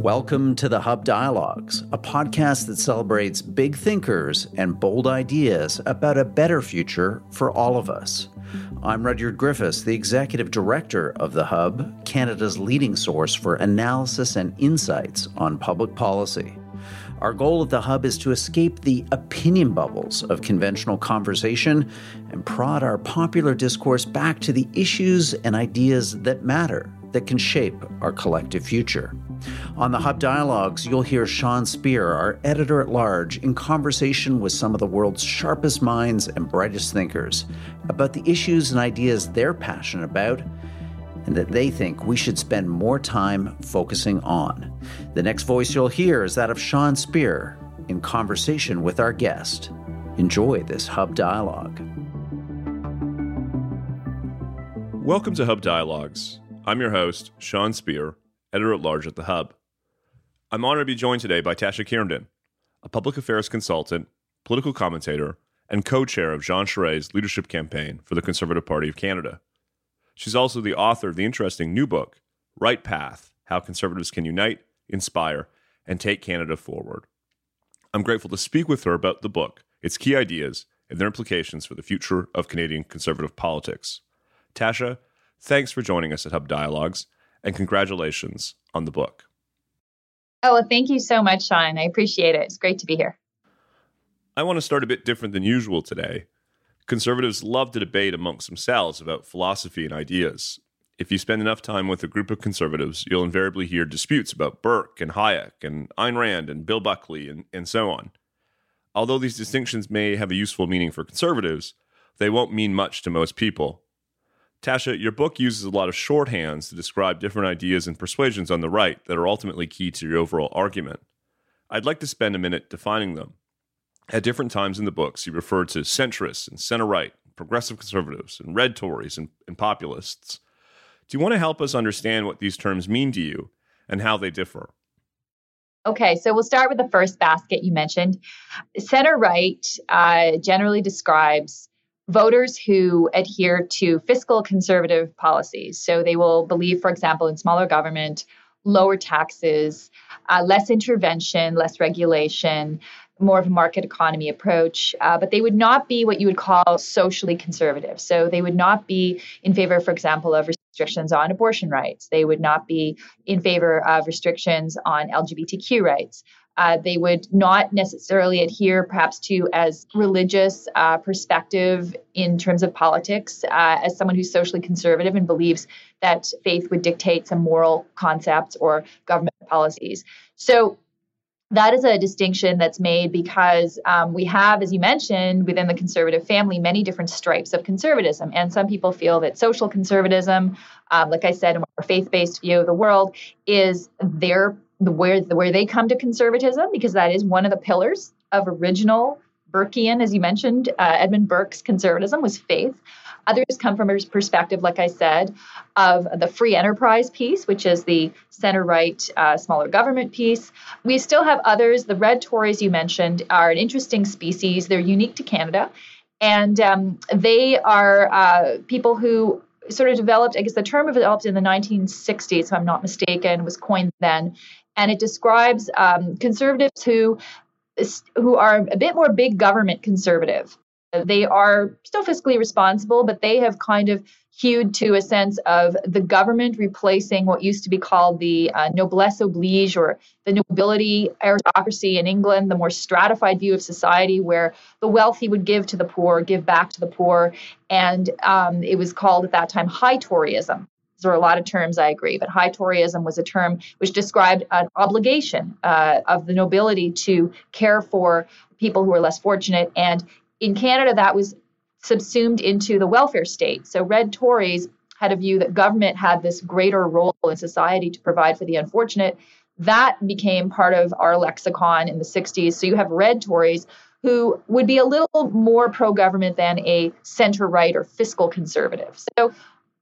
Welcome to the Hub Dialogues, a podcast that celebrates big thinkers and bold ideas about a better future for all of us. I'm Rudyard Griffiths, the Executive Director of the Hub, Canada's leading source for analysis and insights on public policy. Our goal at the Hub is to escape the opinion bubbles of conventional conversation and prod our popular discourse back to the issues and ideas that matter, that can shape our collective future. On the Hub Dialogues, you'll hear Sean Speer, our editor at large, in conversation with some of the world's sharpest minds and brightest thinkers about the issues and ideas they're passionate about and that they think we should spend more time focusing on. The next voice you'll hear is that of Sean Speer in conversation with our guest. Enjoy this Hub Dialogue. Welcome to Hub Dialogues. I'm your host, Sean Speer, editor at large at The Hub. I'm honored to be joined today by Tasha Kheiriddin, a public affairs consultant, political commentator, and co chair of Jean Charest's leadership campaign for the Conservative Party of Canada. She's also the author of the interesting new book, Right Path How Conservatives Can Unite, Inspire, and Take Canada Forward. I'm grateful to speak with her about the book, its key ideas, and their implications for the future of Canadian conservative politics. Tasha, thanks for joining us at Hub Dialogues and congratulations on the book. Oh, well, thank you so much, Sean. I appreciate it. It's great to be here. I want to start a bit different than usual today. Conservatives love to debate amongst themselves about philosophy and ideas. If you spend enough time with a group of conservatives, you'll invariably hear disputes about Burke and Hayek and Ayn Rand and Bill Buckley and, and so on. Although these distinctions may have a useful meaning for conservatives, they won't mean much to most people. Tasha, your book uses a lot of shorthands to describe different ideas and persuasions on the right that are ultimately key to your overall argument. I'd like to spend a minute defining them. At different times in the books, you refer to centrists and center right, progressive conservatives, and red Tories and, and populists. Do you want to help us understand what these terms mean to you and how they differ? Okay, so we'll start with the first basket you mentioned. Center right uh, generally describes voters who adhere to fiscal conservative policies. So they will believe, for example, in smaller government, lower taxes, uh, less intervention, less regulation, more of a market economy approach. Uh, but they would not be what you would call socially conservative. So they would not be in favor, for example, of restrictions on abortion rights. They would not be in favor of restrictions on LGBTQ rights uh, they would not necessarily adhere perhaps to as religious uh, perspective in terms of politics uh, as someone who's socially conservative and believes that faith would dictate some moral concepts or government policies so that is a distinction that's made because um, we have, as you mentioned, within the conservative family, many different stripes of conservatism. And some people feel that social conservatism, um, like I said, a more faith based view of the world, is their the where the, where they come to conservatism because that is one of the pillars of original Burkean, as you mentioned, uh, Edmund Burke's conservatism was faith. Others come from a perspective, like I said, of the free enterprise piece, which is the center right, uh, smaller government piece. We still have others. The red Tories you mentioned are an interesting species. They're unique to Canada. And um, they are uh, people who sort of developed, I guess the term developed in the 1960s, if I'm not mistaken, was coined then and it describes um, conservatives who who are a bit more big government conservative. They are still fiscally responsible, but they have kind of hewed to a sense of the government replacing what used to be called the uh, noblesse oblige or the nobility aristocracy in England, the more stratified view of society where the wealthy would give to the poor, give back to the poor. And um, it was called at that time high Toryism. There are a lot of terms I agree, but high Toryism was a term which described an obligation uh, of the nobility to care for people who are less fortunate. And in Canada, that was subsumed into the welfare state. So red Tories had a view that government had this greater role in society to provide for the unfortunate. That became part of our lexicon in the 60s. So you have red Tories who would be a little more pro government than a center right or fiscal conservative. So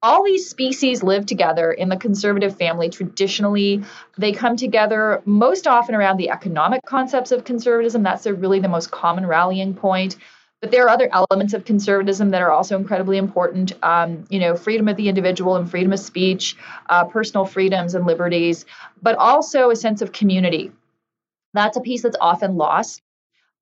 all these species live together in the conservative family traditionally they come together most often around the economic concepts of conservatism that's really the most common rallying point But there are other elements of conservatism that are also incredibly important. Um, you know, freedom of the individual and freedom of speech, uh, personal freedoms and liberties, but also a sense of community. That's a piece that's often lost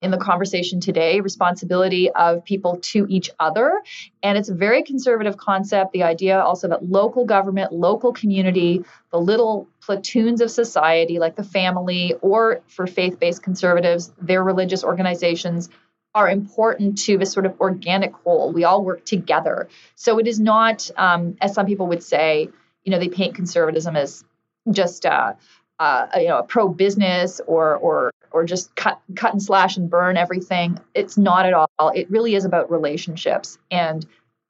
in the conversation today responsibility of people to each other. And it's a very conservative concept. The idea also that local government, local community, the little platoons of society like the family, or for faith based conservatives, their religious organizations. Are important to this sort of organic whole. We all work together. So it is not, um, as some people would say, you know, they paint conservatism as just uh, uh, you know, a pro business or or or just cut cut and slash and burn everything. It's not at all. It really is about relationships, and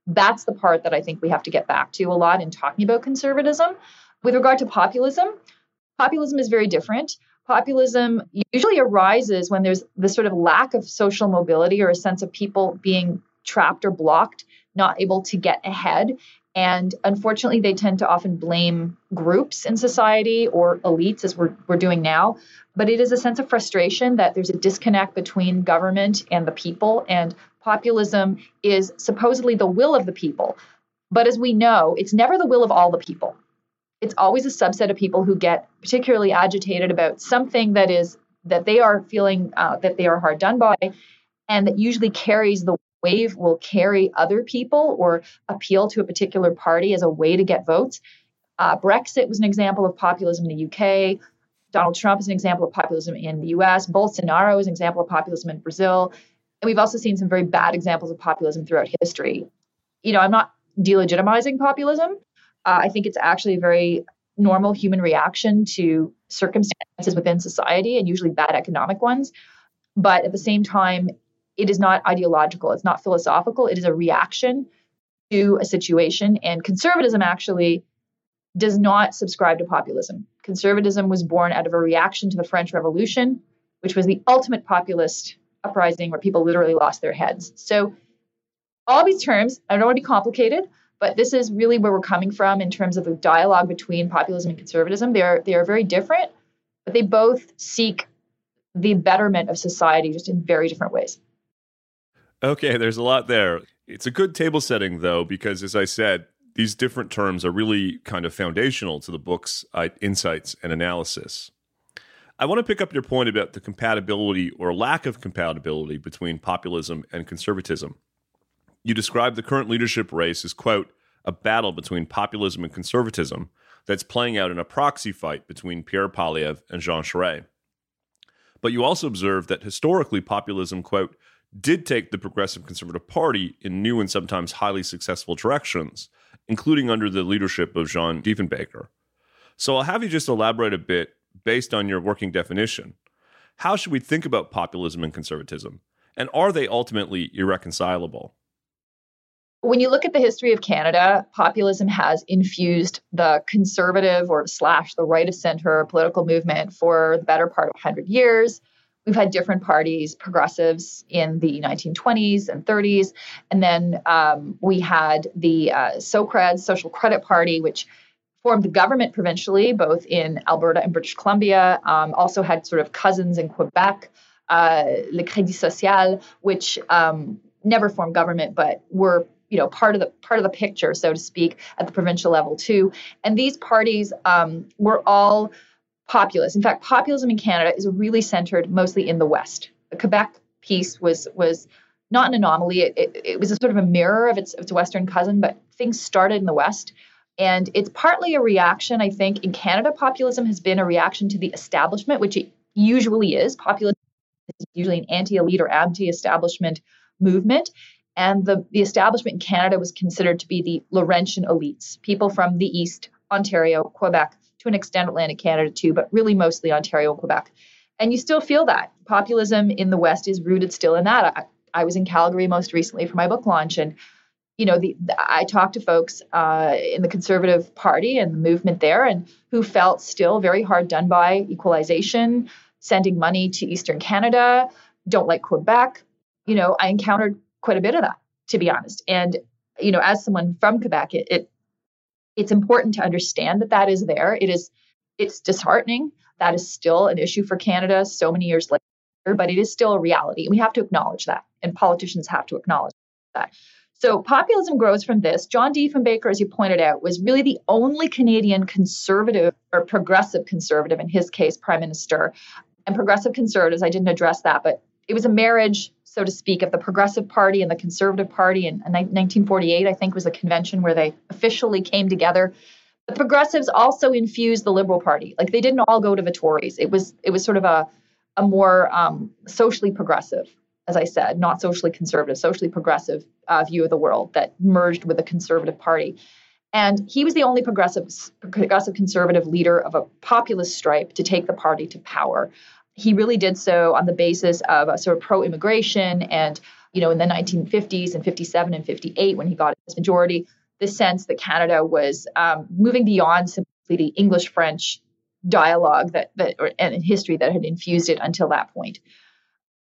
that's the part that I think we have to get back to a lot in talking about conservatism. With regard to populism, populism is very different. Populism usually arises when there's this sort of lack of social mobility or a sense of people being trapped or blocked, not able to get ahead. And unfortunately, they tend to often blame groups in society or elites, as we're, we're doing now. But it is a sense of frustration that there's a disconnect between government and the people. And populism is supposedly the will of the people. But as we know, it's never the will of all the people. It's always a subset of people who get particularly agitated about something that is that they are feeling uh, that they are hard done by, and that usually carries the wave will carry other people or appeal to a particular party as a way to get votes. Uh, Brexit was an example of populism in the UK. Donald Trump is an example of populism in the US. Bolsonaro is an example of populism in Brazil. And we've also seen some very bad examples of populism throughout history. You know, I'm not delegitimizing populism. Uh, I think it's actually a very normal human reaction to circumstances within society and usually bad economic ones. But at the same time, it is not ideological, it's not philosophical, it is a reaction to a situation. And conservatism actually does not subscribe to populism. Conservatism was born out of a reaction to the French Revolution, which was the ultimate populist uprising where people literally lost their heads. So, all these terms, I don't want to be complicated, but this is really where we're coming from in terms of the dialogue between populism and conservatism. They are, they are very different, but they both seek the betterment of society just in very different ways. Okay, there's a lot there. It's a good table setting, though, because as I said, these different terms are really kind of foundational to the book's uh, insights and analysis. I want to pick up your point about the compatibility or lack of compatibility between populism and conservatism. You describe the current leadership race as, quote, a battle between populism and conservatism that's playing out in a proxy fight between Pierre Poilievre and Jean Charest. But you also observe that historically populism, quote, did take the Progressive Conservative Party in new and sometimes highly successful directions, including under the leadership of Jean Diefenbaker. So I'll have you just elaborate a bit based on your working definition. How should we think about populism and conservatism? And are they ultimately irreconcilable? When you look at the history of Canada, populism has infused the conservative or slash the right of center political movement for the better part of 100 years. We've had different parties, progressives in the 1920s and 30s. And then um, we had the uh, SOCRED, Social Credit Party, which formed the government provincially, both in Alberta and British Columbia, um, also had sort of cousins in Quebec, uh, Le Crédit Social, which um, never formed government, but were you know part of the part of the picture, so to speak, at the provincial level too. And these parties um, were all populist. In fact, populism in Canada is really centered mostly in the West. The Quebec piece was was not an anomaly. It, it, it, was a sort of a mirror of its, its Western cousin, but things started in the West. And it's partly a reaction, I think. In Canada, populism has been a reaction to the establishment, which it usually is. Populism is usually an anti elite or anti establishment movement. And the, the establishment in Canada was considered to be the Laurentian elites, people from the East, Ontario, Quebec, to an extent Atlantic Canada too, but really mostly Ontario and Quebec. And you still feel that populism in the West is rooted still in that. I, I was in Calgary most recently for my book launch, and you know, the, the I talked to folks uh, in the Conservative Party and the movement there, and who felt still very hard done by equalization, sending money to Eastern Canada, don't like Quebec. You know, I encountered quite a bit of that, to be honest. And you know, as someone from Quebec, it, it it's important to understand that that is there. It is it's disheartening. That is still an issue for Canada so many years later. but it is still a reality. And we have to acknowledge that. And politicians have to acknowledge that. So populism grows from this. John Diefenbaker, as you pointed out, was really the only Canadian conservative or progressive conservative, in his case, prime minister. And progressive conservatives, I didn't address that, but it was a marriage, so to speak, of the Progressive Party and the Conservative Party. In 1948, I think, was a convention where they officially came together. The progressives also infused the Liberal Party. Like they didn't all go to the Tories. It was it was sort of a a more um, socially progressive as I said, not socially conservative, socially progressive uh, view of the world that merged with the Conservative Party. And he was the only progressive, progressive conservative leader of a populist stripe to take the party to power. He really did so on the basis of a sort of pro-immigration and, you know, in the 1950s and 57 and 58 when he got his majority, the sense that Canada was um, moving beyond simply the English-French dialogue that that or, and history that had infused it until that point.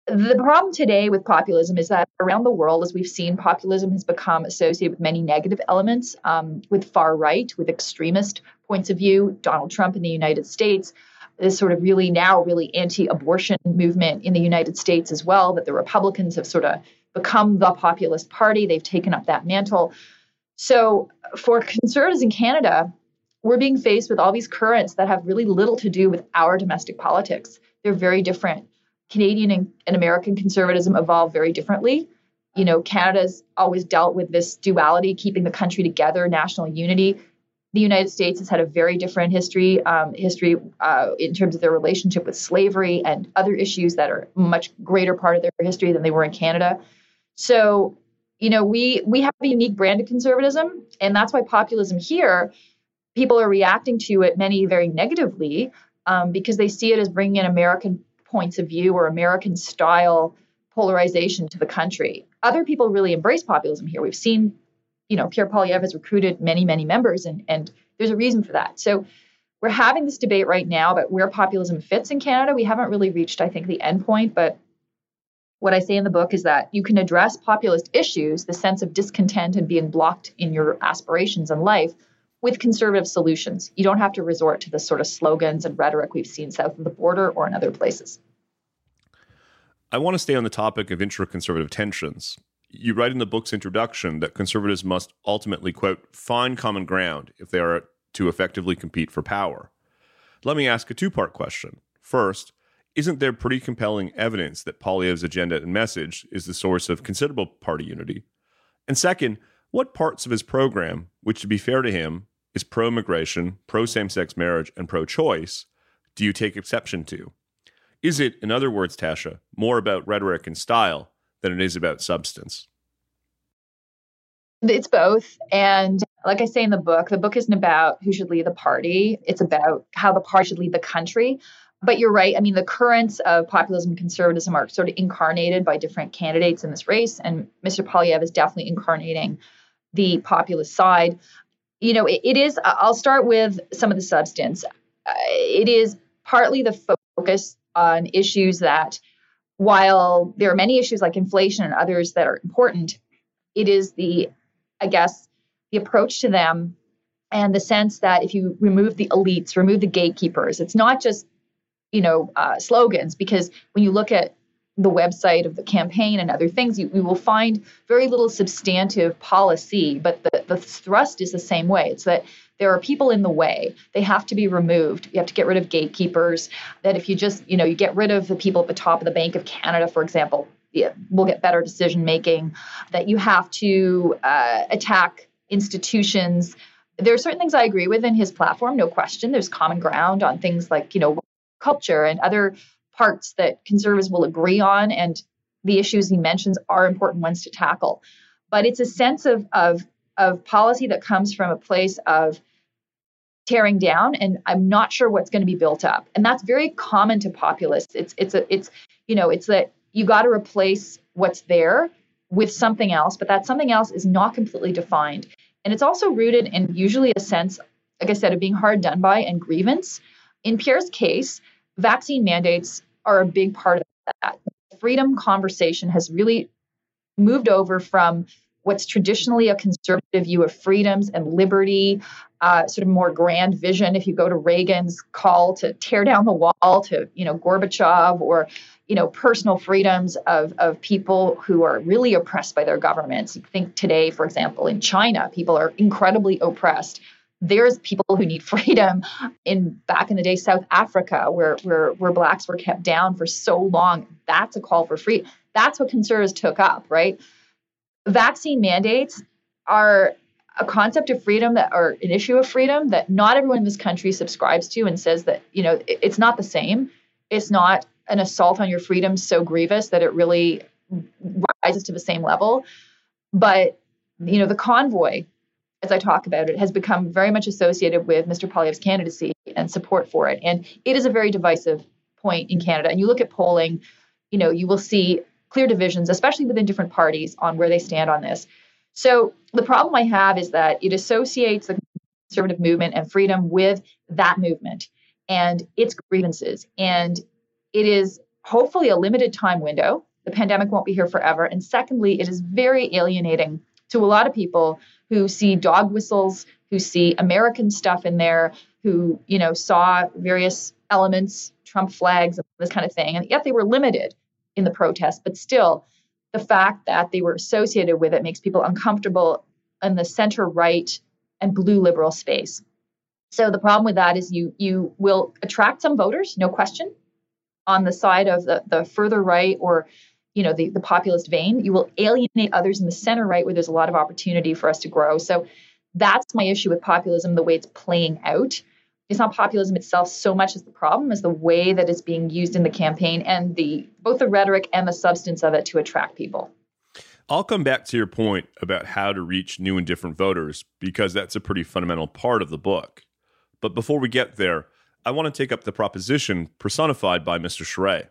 The problem today with populism is that around the world, as we've seen, populism has become associated with many negative elements, um, with far right, with extremist points of view. Donald Trump in the United States, this sort of really now really anti-abortion movement in the United States as well. That the Republicans have sort of become the populist party. They've taken up that mantle. So for conservatives in Canada, we're being faced with all these currents that have really little to do with our domestic politics. They're very different. Canadian and, and American conservatism evolve very differently. You know, Canada's always dealt with this duality, keeping the country together, national unity. The United States has had a very different history, um, history uh, in terms of their relationship with slavery and other issues that are much greater part of their history than they were in Canada. So, you know, we we have a unique brand of conservatism, and that's why populism here, people are reacting to it many very negatively um, because they see it as bringing in American points of view or American style polarization to the country. Other people really embrace populism here. We've seen, you know, Pierre Poilievre has recruited many, many members, and, and there's a reason for that. So we're having this debate right now about where populism fits in Canada. We haven't really reached, I think, the end point, but what I say in the book is that you can address populist issues, the sense of discontent and being blocked in your aspirations in life, with conservative solutions. You don't have to resort to the sort of slogans and rhetoric we've seen south of the border or in other places. I want to stay on the topic of intra conservative tensions. You write in the book's introduction that conservatives must ultimately, quote, find common ground if they are to effectively compete for power. Let me ask a two part question. First, isn't there pretty compelling evidence that Poilievre's agenda and message is the source of considerable party unity? And second, what parts of his program, which to be fair to him, is pro immigration, pro same sex marriage, and pro choice, do you take exception to? Is it, in other words, Tasha, more about rhetoric and style than it is about substance? It's both. And like I say in the book, the book isn't about who should lead the party, it's about how the party should lead the country. But you're right. I mean, the currents of populism and conservatism are sort of incarnated by different candidates in this race. And Mr. Poilievre is definitely incarnating the populist side you know, it, it is, I'll start with some of the substance. Uh, it is partly the focus on issues that, while there are many issues like inflation and others that are important, it is the, I guess, the approach to them and the sense that if you remove the elites, remove the gatekeepers, it's not just, you know, uh, slogans, because when you look at the website of the campaign and other things, you, you will find very little substantive policy, but the, the thrust is the same way. It's that there are people in the way. They have to be removed. You have to get rid of gatekeepers. That if you just, you know, you get rid of the people at the top of the Bank of Canada, for example, we'll get better decision making. That you have to uh, attack institutions. There are certain things I agree with in his platform, no question. There's common ground on things like, you know, culture and other parts that conservatives will agree on, and the issues he mentions are important ones to tackle. But it's a sense of of of policy that comes from a place of tearing down, and I'm not sure what's going to be built up. And that's very common to populists. It's it's a it's you know it's that you got to replace what's there with something else, but that something else is not completely defined. And it's also rooted in usually a sense, like I said, of being hard done by and grievance. In Pierre's case, vaccine mandates are a big part of that. Freedom conversation has really moved over from what's traditionally a conservative view of freedoms and liberty, uh, sort of more grand vision. If you go to Reagan's call to tear down the wall, to you know Gorbachev, or you know personal freedoms of of people who are really oppressed by their governments. Think today, for example, in China, people are incredibly oppressed. There's people who need freedom in back in the day South Africa, where where where blacks were kept down for so long. That's a call for free. That's what conservatives took up, right? Vaccine mandates are a concept of freedom that or an issue of freedom that not everyone in this country subscribes to and says that you know it's not the same it's not an assault on your freedom so grievous that it really rises to the same level but you know the convoy as i talk about it has become very much associated with mr poilievre's candidacy and support for it and it is a very divisive point in canada and you look at polling you know you will see clear divisions especially within different parties on where they stand on this so the problem I have is that it associates the conservative movement and freedom with that movement and its grievances. And it is hopefully a limited time window. The pandemic won't be here forever. And secondly, it is very alienating to a lot of people who see dog whistles, who see American stuff in there, who, you know, saw various elements, Trump flags, this kind of thing. And yet they were limited in the protest, but still the fact that they were associated with it makes people uncomfortable in the center right and blue liberal space. So the problem with that is you you will attract some voters, no question, on the side of the, the further right or you know the, the populist vein. You will alienate others in the center right where there's a lot of opportunity for us to grow. So that's my issue with populism, the way it's playing out it's not populism itself so much as the problem is the way that it's being used in the campaign and the both the rhetoric and the substance of it to attract people. I'll come back to your point about how to reach new and different voters because that's a pretty fundamental part of the book. But before we get there, I want to take up the proposition personified by Mr. Charest.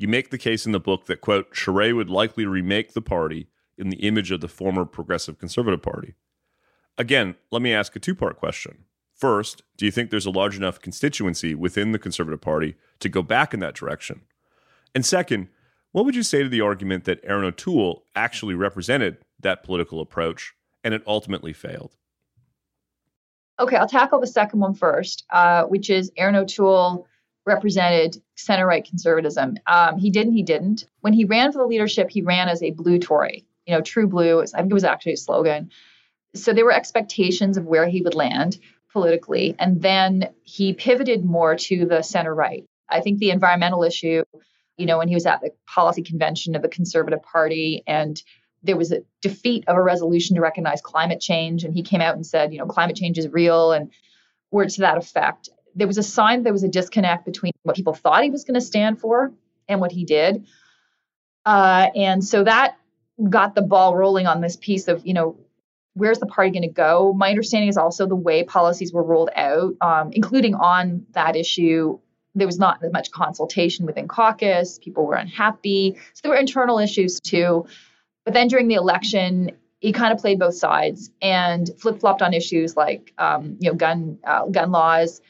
You make the case in the book that, quote, Charest would likely remake the party in the image of the former Progressive Conservative Party. Again, let me ask a two part question. First, do you think there's a large enough constituency within the Conservative Party to go back in that direction? And second, what would you say to the argument that Erin O'Toole actually represented that political approach and it ultimately failed? Okay, I'll tackle the second one first, uh, which is Erin O'Toole represented center right conservatism. Um, he did and he didn't. When he ran for the leadership, he ran as a blue Tory, you know, true blue. I think it was actually a slogan. So there were expectations of where he would land politically. And then he pivoted more to the center right. I think the environmental issue, you know, when he was at the policy convention of the Conservative Party and there was a defeat of a resolution to recognize climate change, and he came out and said, you know, climate change is real and words to that effect. There was a sign there was a disconnect between what people thought he was going to stand for and what he did. Uh, and so that got the ball rolling on this piece of, you know, where's the party going to go? My understanding is also the way policies were rolled out, um, including on that issue. There was not as much consultation within caucus. People were unhappy. So there were internal issues too. But then during the election, he kind of played both sides and flip flopped on issues like, um, you know, gun uh, gun laws,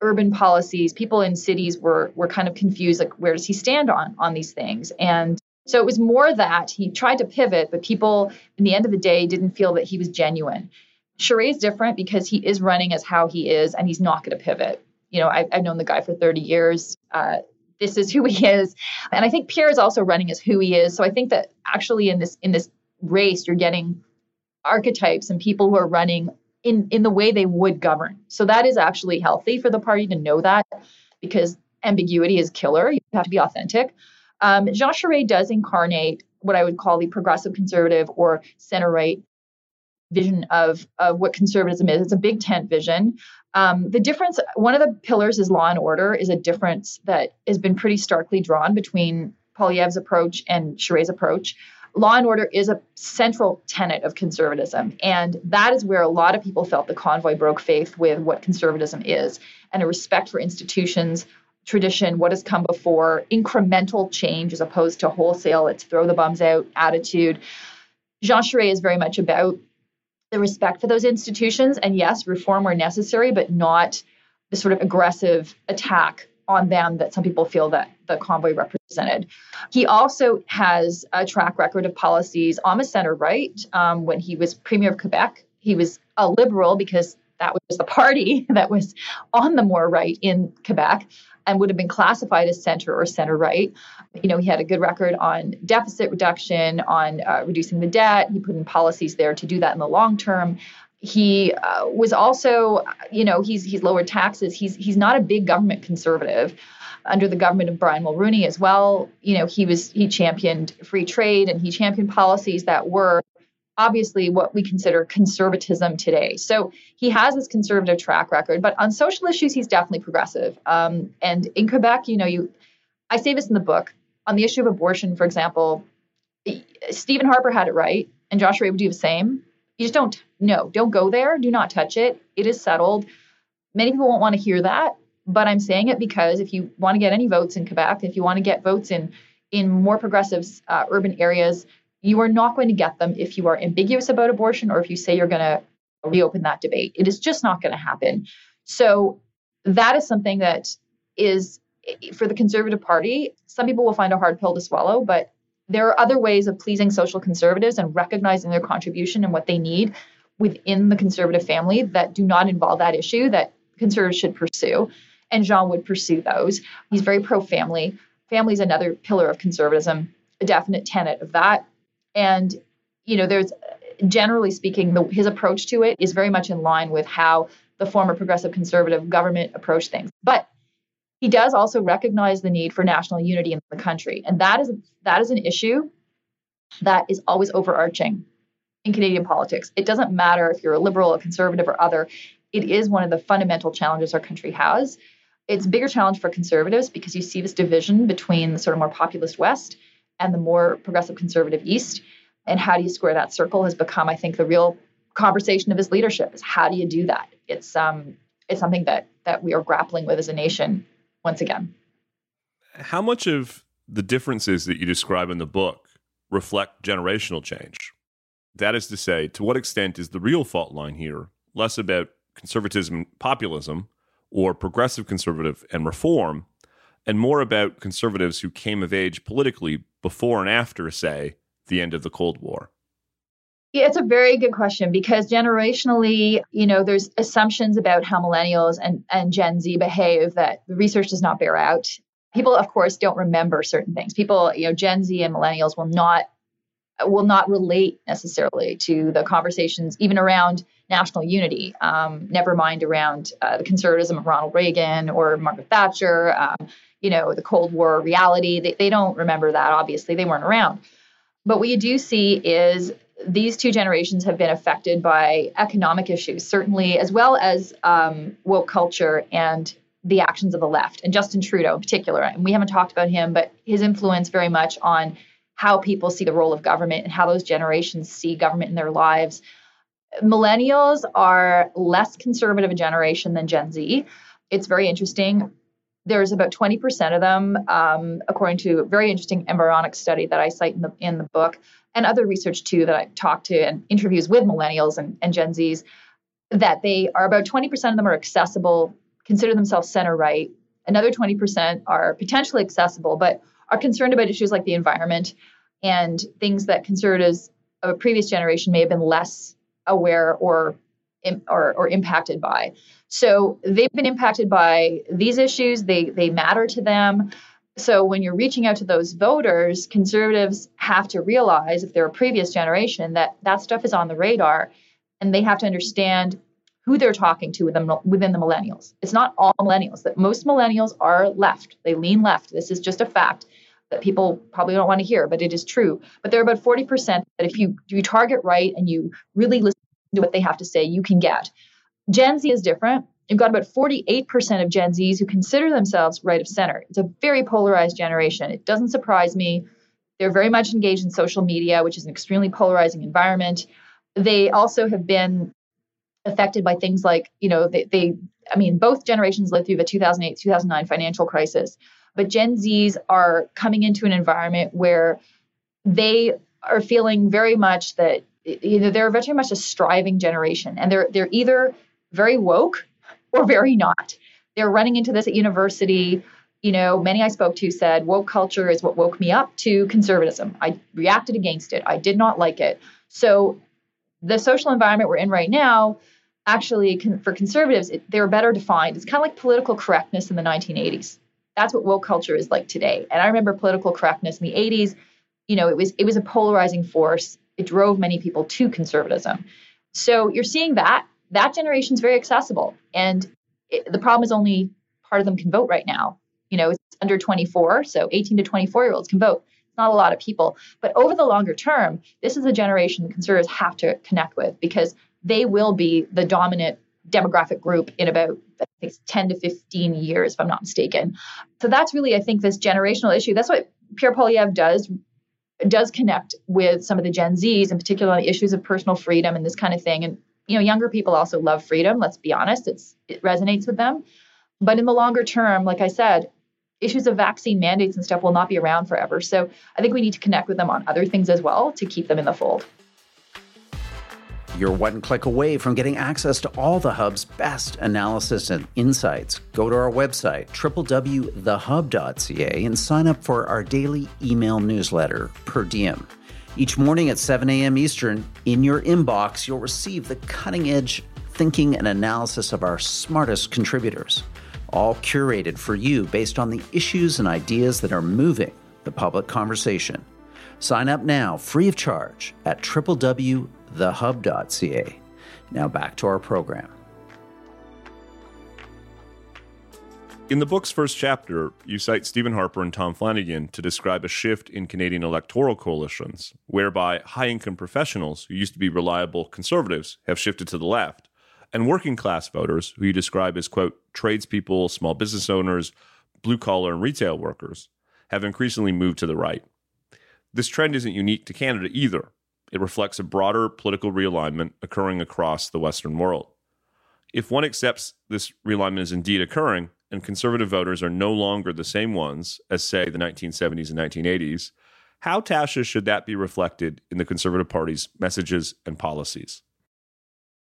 urban policies. People in cities were were kind of confused, like, where does he stand on on these things? And so it was more that he tried to pivot, but people, in the end of the day, didn't feel that he was genuine. Is different because he is running as how he is, and he's not going to pivot. You know, I've, I've, known the guy for 30 years. Uh, this is who he is, and I think Pierre is also running as who he is. So I think that actually in this in this race, you're getting archetypes and people who are running in in the way they would govern. So that is actually healthy for the party to know that because ambiguity is killer. You have to be authentic. Um, Jean Charest does incarnate what I would call the progressive conservative or center right vision of, of what conservatism is. It's a big tent vision. Um, the difference, one of the pillars is law and order, is a difference that has been pretty starkly drawn between Poilievre's approach and Charest's approach. Law and order is a central tenet of conservatism. And that is where a lot of people felt the convoy broke faith with what conservatism is and a respect for institutions, tradition, what has come before, incremental change as opposed to wholesale, let's throw the bums out attitude. Jean Charest is very much about the respect for those institutions. And yes, reform where necessary, but not the sort of aggressive attack on them that some people feel that the convoy represented. He also has a track record of policies on the center right. Um, when he was premier of Quebec, he was a liberal because that was the party that was on the more right in Quebec and would have been classified as center or center right. You know, he had a good record on deficit reduction, on uh, reducing the debt. He put in policies there to do that in the long term he uh, was also you know he's he's lowered taxes. He's he's not a big government conservative under the government of Brian Mulroney as well. You know he was he championed free trade and he championed policies that were obviously what we consider conservatism today. So he has this conservative track record but on social issues he's definitely progressive. Um, and in Quebec you know you I say this in the book on the issue of abortion for example Stephen Harper had it right and Joshua would do the same you just don't, no, don't go there. Do not touch it. It is settled. Many people won't want to hear that, but I'm saying it because if you want to get any votes in Quebec, if you want to get votes in in more progressive uh, urban areas, you are not going to get them if you are ambiguous about abortion or if you say you're going to reopen that debate. It is just not going to happen. So that is something that is for the Conservative Party. Some people will find a hard pill to swallow, but there are other ways of pleasing social conservatives and recognizing their contribution and what they need within the conservative family that do not involve that issue that conservatives should pursue. And Jean would pursue those. He's very pro family. Family is another pillar of conservatism, a definite tenet of that. And, you know, there's generally speaking, the, his approach to it is very much in line with how the former progressive conservative government approached things. But he does also recognize the need for national unity in the country, and that is that is an issue that is always overarching in Canadian politics. It doesn't matter if you're a liberal, a conservative, or other. It is one of the fundamental challenges our country has. It's a bigger challenge for conservatives because you see this division between the sort of more populist West and the more progressive conservative East. And how do you square that circle has become, I think, the real conversation of his leadership is how do you do that? It's um it's something that that we are grappling with as a nation once again. How much of the differences that you describe in the book reflect generational change? That is to say, to what extent is the real fault line here less about conservatism, populism, or progressive conservative and reform, and more about conservatives who came of age politically before and after, say, the end of the Cold War? Yeah, it's a very good question because generationally, you know, there's assumptions about how millennials and, and Gen Z behave that the research does not bear out. People, of course, don't remember certain things. People, you know, Gen Z and millennials will not will not relate necessarily to the conversations even around national unity. Um, never mind around uh, the conservatism of Ronald Reagan or Margaret Thatcher. Um, you know, the Cold War reality. They, they don't remember that. Obviously, they weren't around. But what you do see is these two generations have been affected by economic issues, certainly, as well as um, woke culture and the actions of the left, and Justin Trudeau in particular. And we haven't talked about him, but his influence very much on how people see the role of government and how those generations see government in their lives. Millennials are less conservative a generation than Gen Z. It's very interesting. There's about 20% of them, um, according to a very interesting embryonic study that I cite in the in the book, and other research too that I've talked to and interviews with millennials and, and Gen Zs, that they are about 20% of them are accessible, consider themselves center right. Another 20% are potentially accessible, but are concerned about issues like the environment and things that conservatives of a previous generation may have been less aware or or, or impacted by. So they've been impacted by these issues. They they matter to them. So when you're reaching out to those voters, conservatives have to realize if they're a previous generation that that stuff is on the radar and they have to understand who they're talking to within, the millennials. It's not all millennials, that most millennials are left. They lean left. This is just a fact that people probably don't want to hear, but it is true. But there are about 40% that if you, you target right and you really listen to what they have to say, you can get. Gen Z is different. You've got about 48% of Gen Zs who consider themselves right of center. It's a very polarized generation. It doesn't surprise me. They're very much engaged in social media, which is an extremely polarizing environment. They also have been affected by things like, you know, they, they I mean, both generations lived through the 2008 2009 financial crisis, but Gen Zs are coming into an environment where they are feeling very much that you know they're very much a striving generation and they're they're either very woke or very not. They're running into this at university. you know, many I spoke to said woke culture is what woke me up to conservatism. I reacted against it. I did not like it. So the social environment we're in right now, actually, for conservatives, it, they're better defined. It's kind of like political correctness in the 1980s. That's what woke culture is like today. And I remember political correctness in the 80s. You know, it was it was a polarizing force. It drove many people to conservatism. So you're seeing that that generation is very accessible, and it, the problem is only part of them can vote right now you know, it's under 24, so 18 to 24 year olds can vote. It's not a lot of people. But over the longer term, this is a generation the conservatives have to connect with because they will be the dominant demographic group in about I think 10 to 15 years, if I'm not mistaken. So that's really, I think, this generational issue. That's what Pierre Poilievre does does connect with some of the Gen Zs, in particular on the issues of personal freedom and this kind of thing. And you know, younger people also love freedom. Let's be honest; it's it resonates with them. But in the longer term, like I said, issues of vaccine mandates and stuff will not be around forever. So I think we need to connect with them on other things as well to keep them in the fold. You're one click away from getting access to all the Hub's best analysis and insights. Go to our website, www.thehub.ca, and sign up for our daily email newsletter, Per Diem. Each morning at 7 a.m. Eastern, in your inbox, you'll receive the cutting edge thinking and analysis of our smartest contributors all curated for you based on the issues and ideas that are moving the public conversation. Sign up now, free of charge, at www.thehub.ca. Now back to our program. In the book's first chapter, you cite Stephen Harper and Tom Flanagan to describe a shift in Canadian electoral coalitions, whereby high income professionals who used to be reliable conservatives have shifted to the left and working class voters, who you describe as, quote, tradespeople, small business owners, blue collar, and retail workers, have increasingly moved to the right. This trend isn't unique to Canada either. It reflects a broader political realignment occurring across the Western world. If one accepts this realignment is indeed occurring, and conservative voters are no longer the same ones as, say, the 1970s and 1980s, how, Tasha, should that be reflected in the Conservative Party's messages and policies?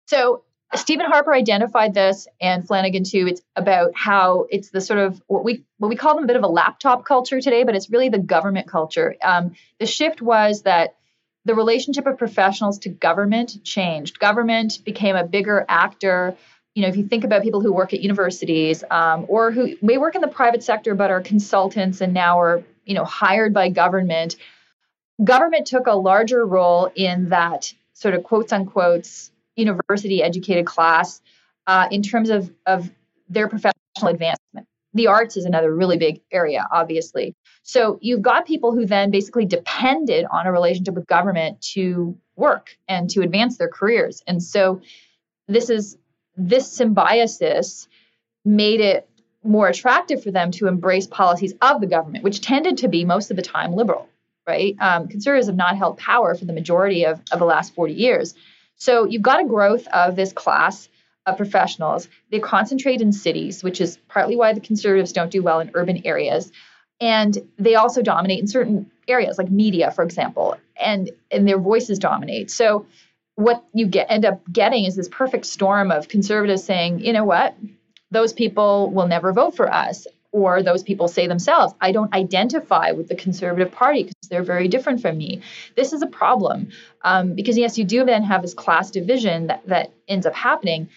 So, Stephen Harper identified this and Flanagan too. It's about how it's the sort of what we what we call them a bit of a laptop culture today, but it's really the government culture. Um, the shift was that the relationship of professionals to government changed. Government became a bigger actor. You know, if you think about people who work at universities um, or who may work in the private sector but are consultants and now are you know hired by government, government took a larger role in that sort of quotes unquotes university educated class uh, in terms of, of their professional advancement. The arts is another really big area, obviously. So you've got people who then basically depended on a relationship with government to work and to advance their careers. And so this is this symbiosis made it more attractive for them to embrace policies of the government, which tended to be most of the time liberal, right? Um, conservatives have not held power for the majority of, of the last 40 years. So you've got a growth of this class of professionals. They concentrate in cities, which is partly why the conservatives don't do well in urban areas. And they also dominate in certain areas, like media, for example, and, and their voices dominate. So what you get end up getting is this perfect storm of conservatives saying, you know what, those people will never vote for us or those people say themselves, I don't identify with the Conservative Party because they're very different from me. This is a problem um, because, yes, you do then have this class division that, that ends up happening.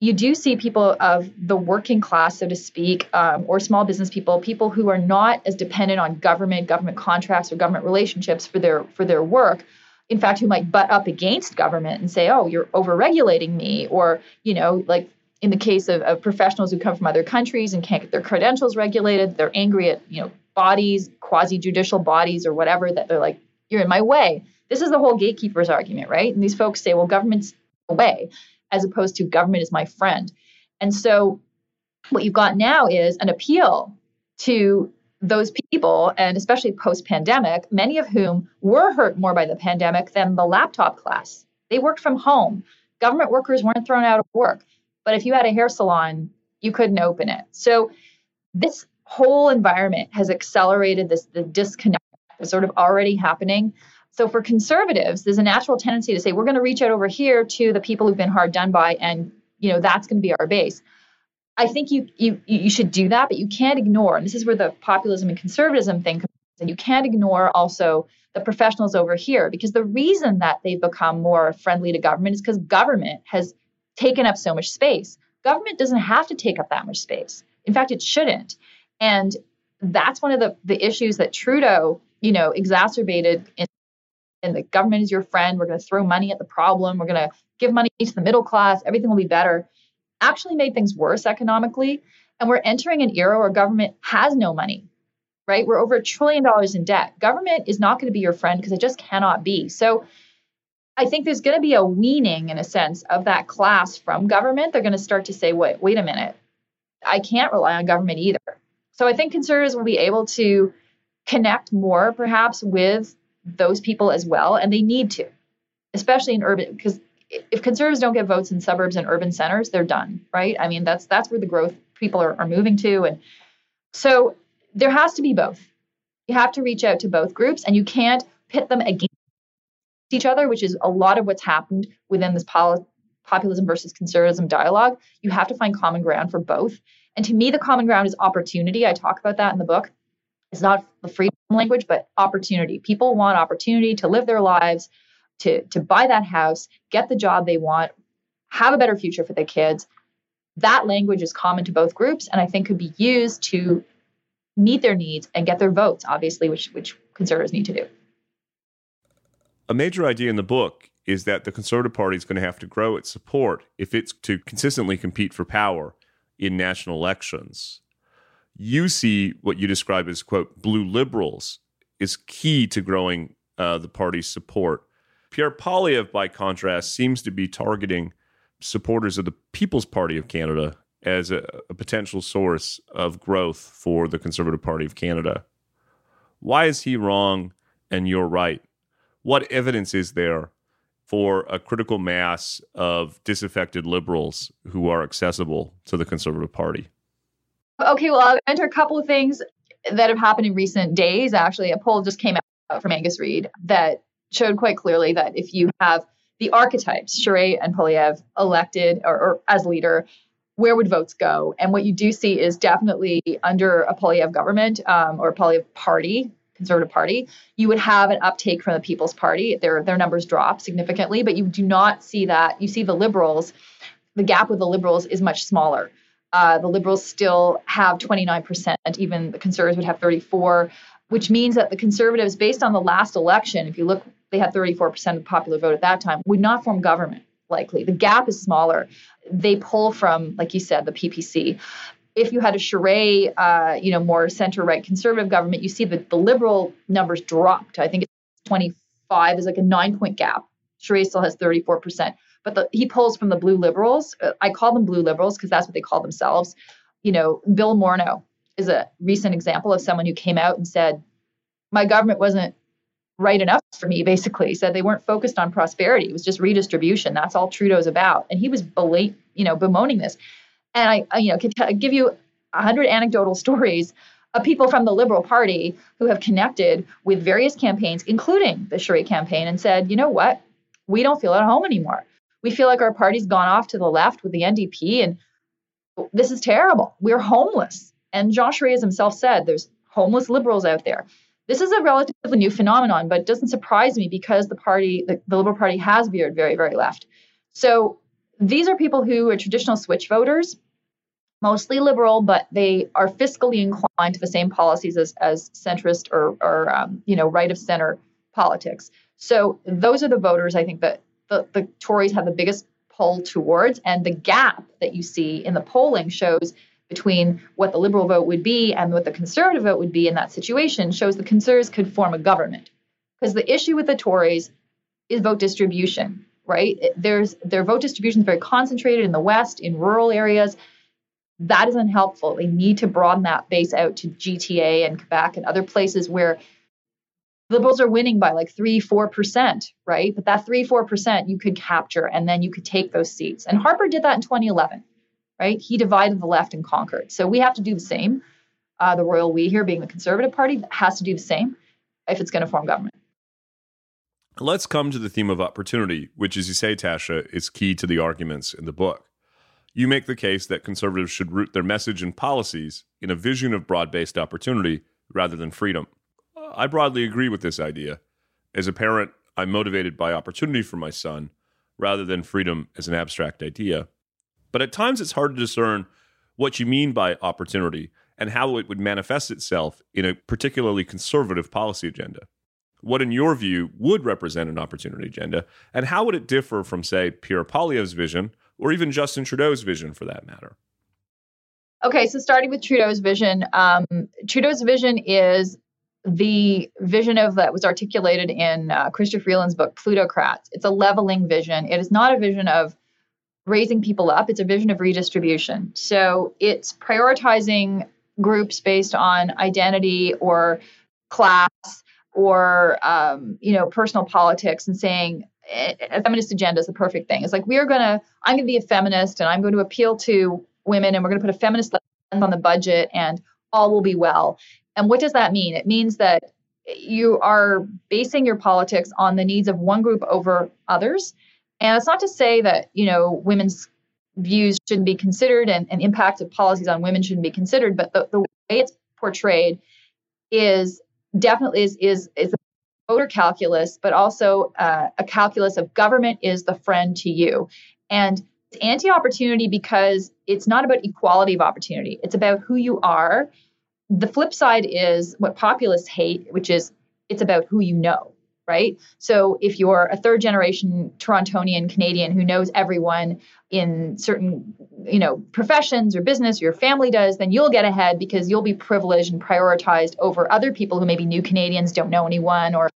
You do see people of the working class, so to speak, um, or small business people, people who are not as dependent on government, government contracts, or government relationships for their for their work. In fact, who might butt up against government and say, "Oh, you're overregulating me," or you know, like in the case of, of professionals who come from other countries and can't get their credentials regulated, they're angry at you know bodies, quasi judicial bodies, or whatever that they're like, you're in my way. This is the whole gatekeepers argument, right? And these folks say, well, government's way, as opposed to government is my friend. And so what you've got now is an appeal to those people, and especially post pandemic, many of whom were hurt more by the pandemic than the laptop class. They worked from home. Government workers weren't thrown out of work. But if you had a hair salon, you couldn't open it. So this whole environment has accelerated this the disconnect was sort of already happening. So for conservatives, there's a natural tendency to say we're going to reach out over here to the people who've been hard done by, and you know that's going to be our base. I think you you you should do that, but you can't ignore. And this is where the populism and conservatism thing comes. And you can't ignore also the professionals over here because the reason that they've become more friendly to government is because government has taken up so much space. Government doesn't have to take up that much space. In fact, it shouldn't. And that's one of the, the issues that Trudeau, you know, exacerbated in, in the government is your friend. We're going to throw money at the problem. We're going to give money to the middle class. Everything will be better actually made things worse economically. And we're entering an era where government has no money, right? We're over a trillion dollars in debt. Government is not going to be your friend because it just cannot be. So I think there's going to be a weaning, in a sense, of that class from government. They're going to start to say, wait, wait a minute. I can't rely on government either. So I think conservatives will be able to connect more, perhaps, with those people as well. And they need to, especially in urban, because if conservatives don't get votes in suburbs and urban centers, they're done, right? I mean, that's that's where the growth people are, are moving to, and so there has to be both. You have to reach out to both groups, and you can't pit them against each other, which is a lot of what's happened within this pol- populism versus conservatism dialogue. You have to find common ground for both. And to me, the common ground is opportunity. I talk about that in the book. It's not the freedom language, but opportunity. People want opportunity to live their lives to, to buy that house, get the job they want, have a better future for their kids. That language is common to both groups and I think could be used to meet their needs and get their votes, obviously, which, which conservatives need to do. A major idea in the book is that the Conservative Party is going to have to grow its support if it's to consistently compete for power in national elections. You see what you describe as, quote, blue liberals is key to growing uh, the party's support. Pierre Poilievre, by contrast, seems to be targeting supporters of the People's Party of Canada as a, a, potential source of growth for the Conservative Party of Canada. Why is he wrong and you're right? What evidence is there for a critical mass of disaffected liberals who are accessible to the Conservative Party? Okay, well, I'll enter a couple of things that have happened in recent days. Actually, a poll just came out from Angus Reid that showed quite clearly that if you have the archetypes, Charest and Poilievre elected or, or, as leader, where would votes go? And what you do see is definitely under a Poilievre government um, or a Poilievre party, Conservative Party, you would have an uptake from the People's Party. Their their numbers drop significantly, but you do not see that. You see the Liberals, the gap with the Liberals is much smaller. Uh, the Liberals still have 29%. Even the Conservatives would have 34 which means that the conservatives, based on the last election, if you look, they had 34% of the popular vote at that time, would not form government likely. The gap is smaller. They pull from, like you said, the PPC. If you had a Charest, uh, you know, more center-right conservative government, you see that the liberal numbers dropped. I think it's 25 is like a nine-point gap. Charest still has 34%, but the, he pulls from the blue liberals. Uh, I call them blue liberals because that's what they call themselves. You know, Bill Morneau, is a recent example of someone who came out and said, my government wasn't right enough for me, basically. Said they weren't focused on prosperity. It was just redistribution. That's all Trudeau's about. And he was belate, you know, bemoaning this. And I, I you know, could t- give you a hundred anecdotal stories of people from the Liberal Party who have connected with various campaigns, including the Charest campaign, and said, you know what? We don't feel at home anymore. We feel like our party's gone off to the left with the NDP, and this is terrible. We're homeless. And Jean Charest himself said there's homeless liberals out there. This is a relatively new phenomenon, but it doesn't surprise me because the party, the, the Liberal Party, has veered very, very left. So these are people who are traditional switch voters, mostly liberal, but they are fiscally inclined to the same policies as, as centrist or, or um, you know, right of center politics. So those are the voters I think that the, the Tories have the biggest pull towards. And the gap that you see in the polling shows between what the liberal vote would be and what the conservative vote would be in that situation shows the conservatives could form a government. Because the issue with the Tories is vote distribution, right? There's their vote distribution is very concentrated in the West, in rural areas. That is unhelpful. They need to broaden that base out to GTA and Quebec and other places where liberals are winning by like three, four percent, right? But that three, four percent you could capture and then you could take those seats. And Harper did that in 2011 right? He divided the left and conquered. So we have to do the same. Uh, the royal we here being the conservative party has to do the same if it's going to form government. Let's come to the theme of opportunity, which, as you say, Tasha, is key to the arguments in the book. You make the case that conservatives should root their message and policies in a vision of broad based opportunity rather than freedom. I broadly agree with this idea. As a parent, I'm motivated by opportunity for my son rather than freedom as an abstract idea. But at times it's hard to discern what you mean by opportunity and how it would manifest itself in a particularly conservative policy agenda. What, in your view, would represent an opportunity agenda, and how would it differ from, say, Pierre Poilievre's vision or even Justin Trudeau's vision for that matter? Okay, so starting with Trudeau's vision, um, Trudeau's vision is the vision of that was articulated in uh, Chrystia Freeland's book Plutocrats. It's a leveling vision. It is not a vision of raising people up. It's a vision of redistribution. So it's prioritizing groups based on identity or class or um, you know personal politics and saying a feminist agenda is the perfect thing. It's like we are to I'm to be a feminist and I'm going to appeal to women and we're to put a feminist lens on the budget and all will be well. And what does that mean? It means that you are basing your politics on the needs of one group over others. And it's not to say that, you know, women's views shouldn't be considered and, and impact of policies on women shouldn't be considered, but the, the way it's portrayed is definitely is is is a voter calculus, but also uh, a calculus of government is the friend to you. And it's anti-opportunity because it's not about equality of opportunity. It's about who you are. The flip side is what populists hate, which is it's about who you know, right? So if you're a third generation Torontonian Canadian who knows everyone in certain, you know, professions or business, your family does, then you'll get ahead because you'll be privileged and prioritized over other people who maybe new Canadians don't know anyone or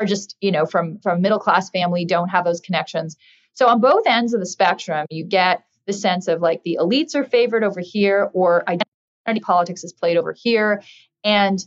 are just, you know, from from middle class family don't have those connections. So on both ends of the spectrum, you get the sense of like the elites are favored over here or identity politics is played over here. And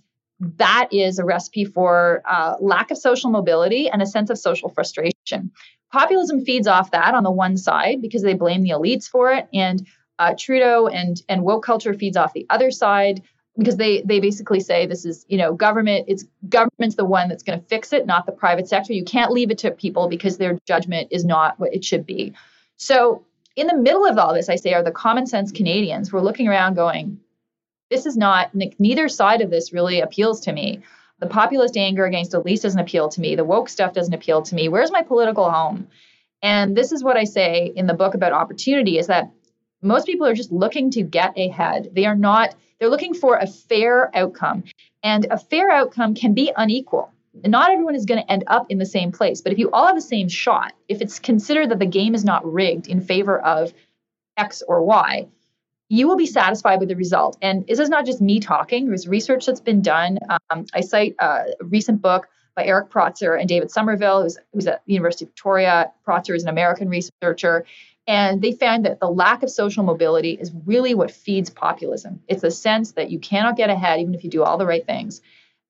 that is a recipe for uh, lack of social mobility and a sense of social frustration. Populism feeds off that on the one side because they blame the elites for it, and uh, Trudeau and and woke culture feeds off the other side because they they basically say this is you know government it's government's the one that's going to fix it not the private sector. You can't leave it to people because their judgment is not what it should be. So in the middle of all this i say are the common sense canadians. We're looking around going this is not neither side of this really appeals to me the populist anger against elites doesn't appeal to me the woke stuff doesn't appeal to me where's my political home and this is what i say in the book about opportunity is that most people are just looking to get ahead they are not they're looking for a fair outcome. And a fair outcome can be unequal. Not everyone is going to end up in the same place. But if you all have the same shot, if it's considered that the game is not rigged in favor of X or Y, you will be satisfied with the result. And this is not just me talking. There's research that's been done. Um, I cite a recent book by Eric Protzer and David Summerville, who's, who's at the University of Victoria. Protzer is an American researcher. And they found that the lack of social mobility is really what feeds populism. It's a sense that you cannot get ahead even if you do all the right things,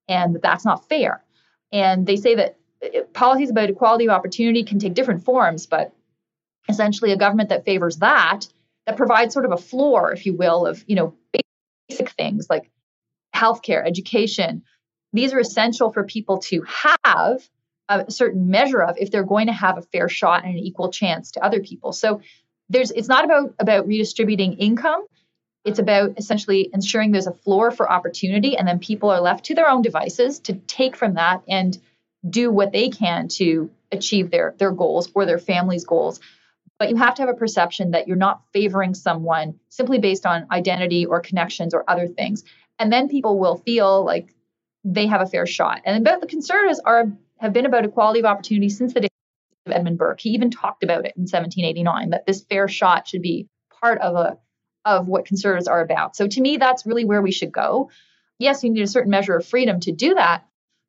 and that that's not fair. And they say that uh, policies about equality of opportunity can take different forms, but essentially a government that favors that, that provides sort of a floor, if you will, of you know basic things like healthcare, education. These are essential for people to have a certain measure of if they're going to have a fair shot and an equal chance to other people. So there's it's not about about redistributing income. It's about essentially ensuring there's a floor for opportunity and then people are left to their own devices to take from that and do what they can to achieve their their goals or their family's goals. But you have to have a perception that you're not favoring someone simply based on identity or connections or other things. And then people will feel like they have a fair shot. And but the conservatives are have been about equality of opportunity since the days of Edmund Burke. He even talked about it in 1789 that this fair shot should be part of a of what conservatives are about. So to me, that's really where we should go. Yes, you need a certain measure of freedom to do that.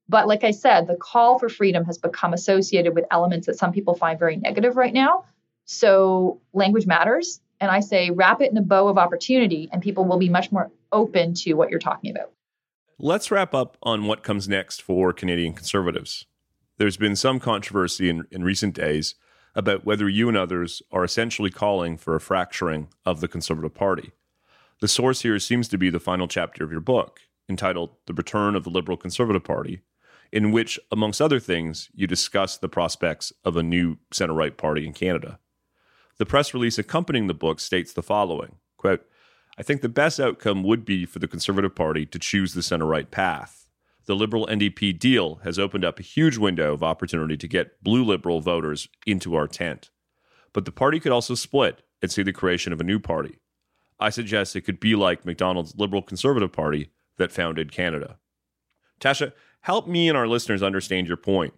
But like I said, the call for freedom has become associated with elements that some people find very negative right now. So language matters. And I say wrap it in a bow of opportunity, and people will be much more open to what you're talking about. Let's wrap up on what comes next for Canadian conservatives there's been some controversy in, in recent days about whether you and others are essentially calling for a fracturing of the Conservative Party. The source here seems to be the final chapter of your book, entitled The Return of the Liberal Conservative Party, in which, amongst other things, you discuss the prospects of a new center right party in Canada. The press release accompanying the book states the following quote, I think the best outcome would be for the Conservative Party to choose the center right path. The Liberal NDP deal has opened up a huge window of opportunity to get blue Liberal voters into our tent. But the party could also split and see the creation of a new party. I suggest it could be like Macdonald's Liberal Conservative Party that founded Canada. Tasha, help me and our listeners understand your point.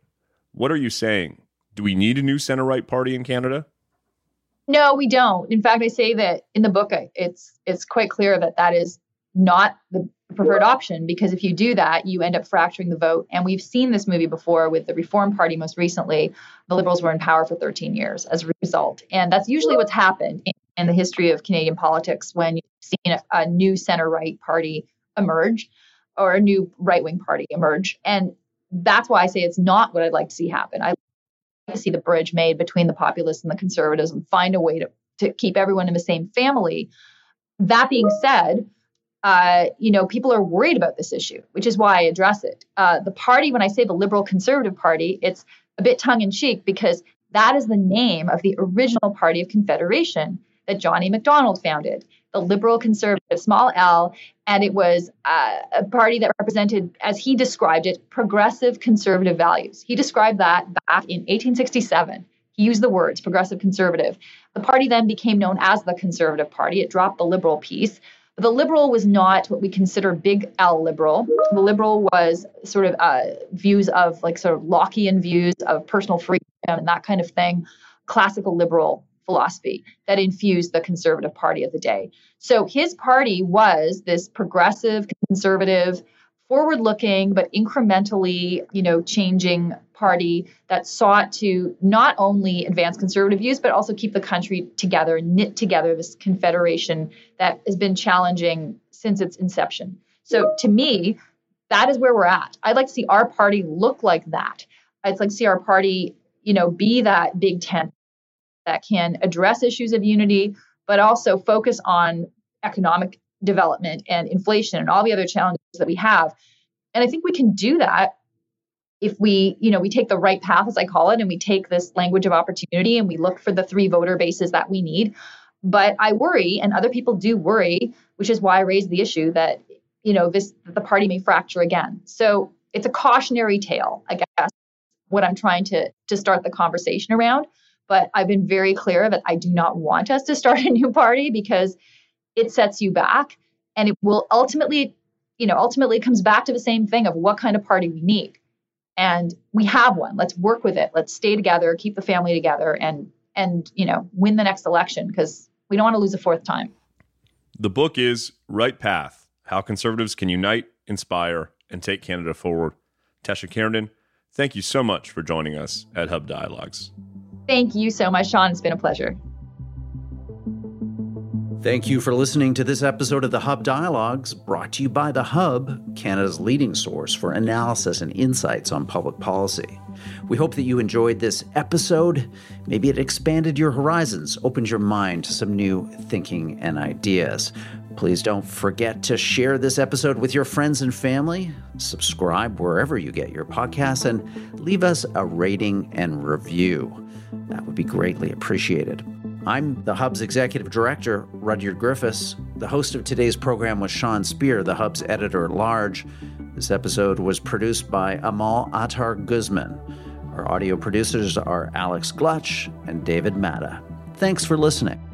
What are you saying? Do we need a new center right party in Canada? No, we don't. In fact, I say that in the book, it's it's quite clear that that is not the preferred option because if you do that, you end up fracturing the vote. And we've seen this movie before with the Reform Party most recently. The Liberals were in power for 13 years as a result. And that's usually what's happened in, in the history of Canadian politics when you've seen a, a new center right party emerge or a new right wing party emerge. And that's why I say it's not what I'd like to see happen. I to see the bridge made between the populists and the conservatives and find a way to, to keep everyone in the same family. That being said, uh, you know, people are worried about this issue, which is why I address it. Uh, the party, when I say the Liberal Conservative Party, it's a bit tongue in cheek because that is the name of the original Party of Confederation that John A. Macdonald founded, the Liberal Conservative, small l, and it was uh, a party that represented, as he described it, progressive conservative values. He described that back in 1867. He used the words progressive conservative. The party then became known as the Conservative Party. It dropped the liberal piece. The liberal was not what we consider big L liberal. The liberal was sort of uh, views of like sort of Lockean views of personal freedom and that kind of thing, classical liberal philosophy that infused the conservative party of the day. So his party was this progressive, conservative, forward looking but incrementally you know changing party that sought to not only advance conservative views but also keep the country together knit together this confederation that has been challenging since its inception. So to me that is where we're at. I'd like to see our party look like that. I'd like to see our party you know be that big tent that can address issues of unity, but also focus on economic development and inflation and all the other challenges that we have. And I think we can do that if we, you know, we take the right path, as I call it, and we take this language of opportunity and we look for the three voter bases that we need. But I worry, and other people do worry, which is why I raised the issue that, you know, this the party may fracture again. So it's a cautionary tale, I guess, what I'm trying to to start the conversation around. But I've been very clear that I do not want us to start a new party because it sets you back and it will ultimately, you know, ultimately comes back to the same thing of what kind of party we need. And we have one. Let's work with it. Let's stay together, keep the family together and and, you know, win the next election because we don't want to lose a fourth time. The book is Right Path: How Conservatives Can Unite, Inspire, and Take Canada Forward. Tasha Kheiriddin, thank you so much for joining us at Hub Dialogues. Thank you so much, Sean. It's been a pleasure. Thank you for listening to this episode of the Hub Dialogues, brought to you by The Hub, Canada's leading source for analysis and insights on public policy. We hope that you enjoyed this episode. Maybe it expanded your horizons, opened your mind to some new thinking and ideas. Please don't forget to share this episode with your friends and family, subscribe wherever you get your podcasts, and leave us a rating and review. That would be greatly appreciated. I'm the Hub's executive director, Rudyard Griffiths. The host of today's program was Sean Speer, the Hub's editor at large. This episode was produced by Amal Attar Guzman. Our audio producers are Alex Glutch and David Matta. Thanks for listening.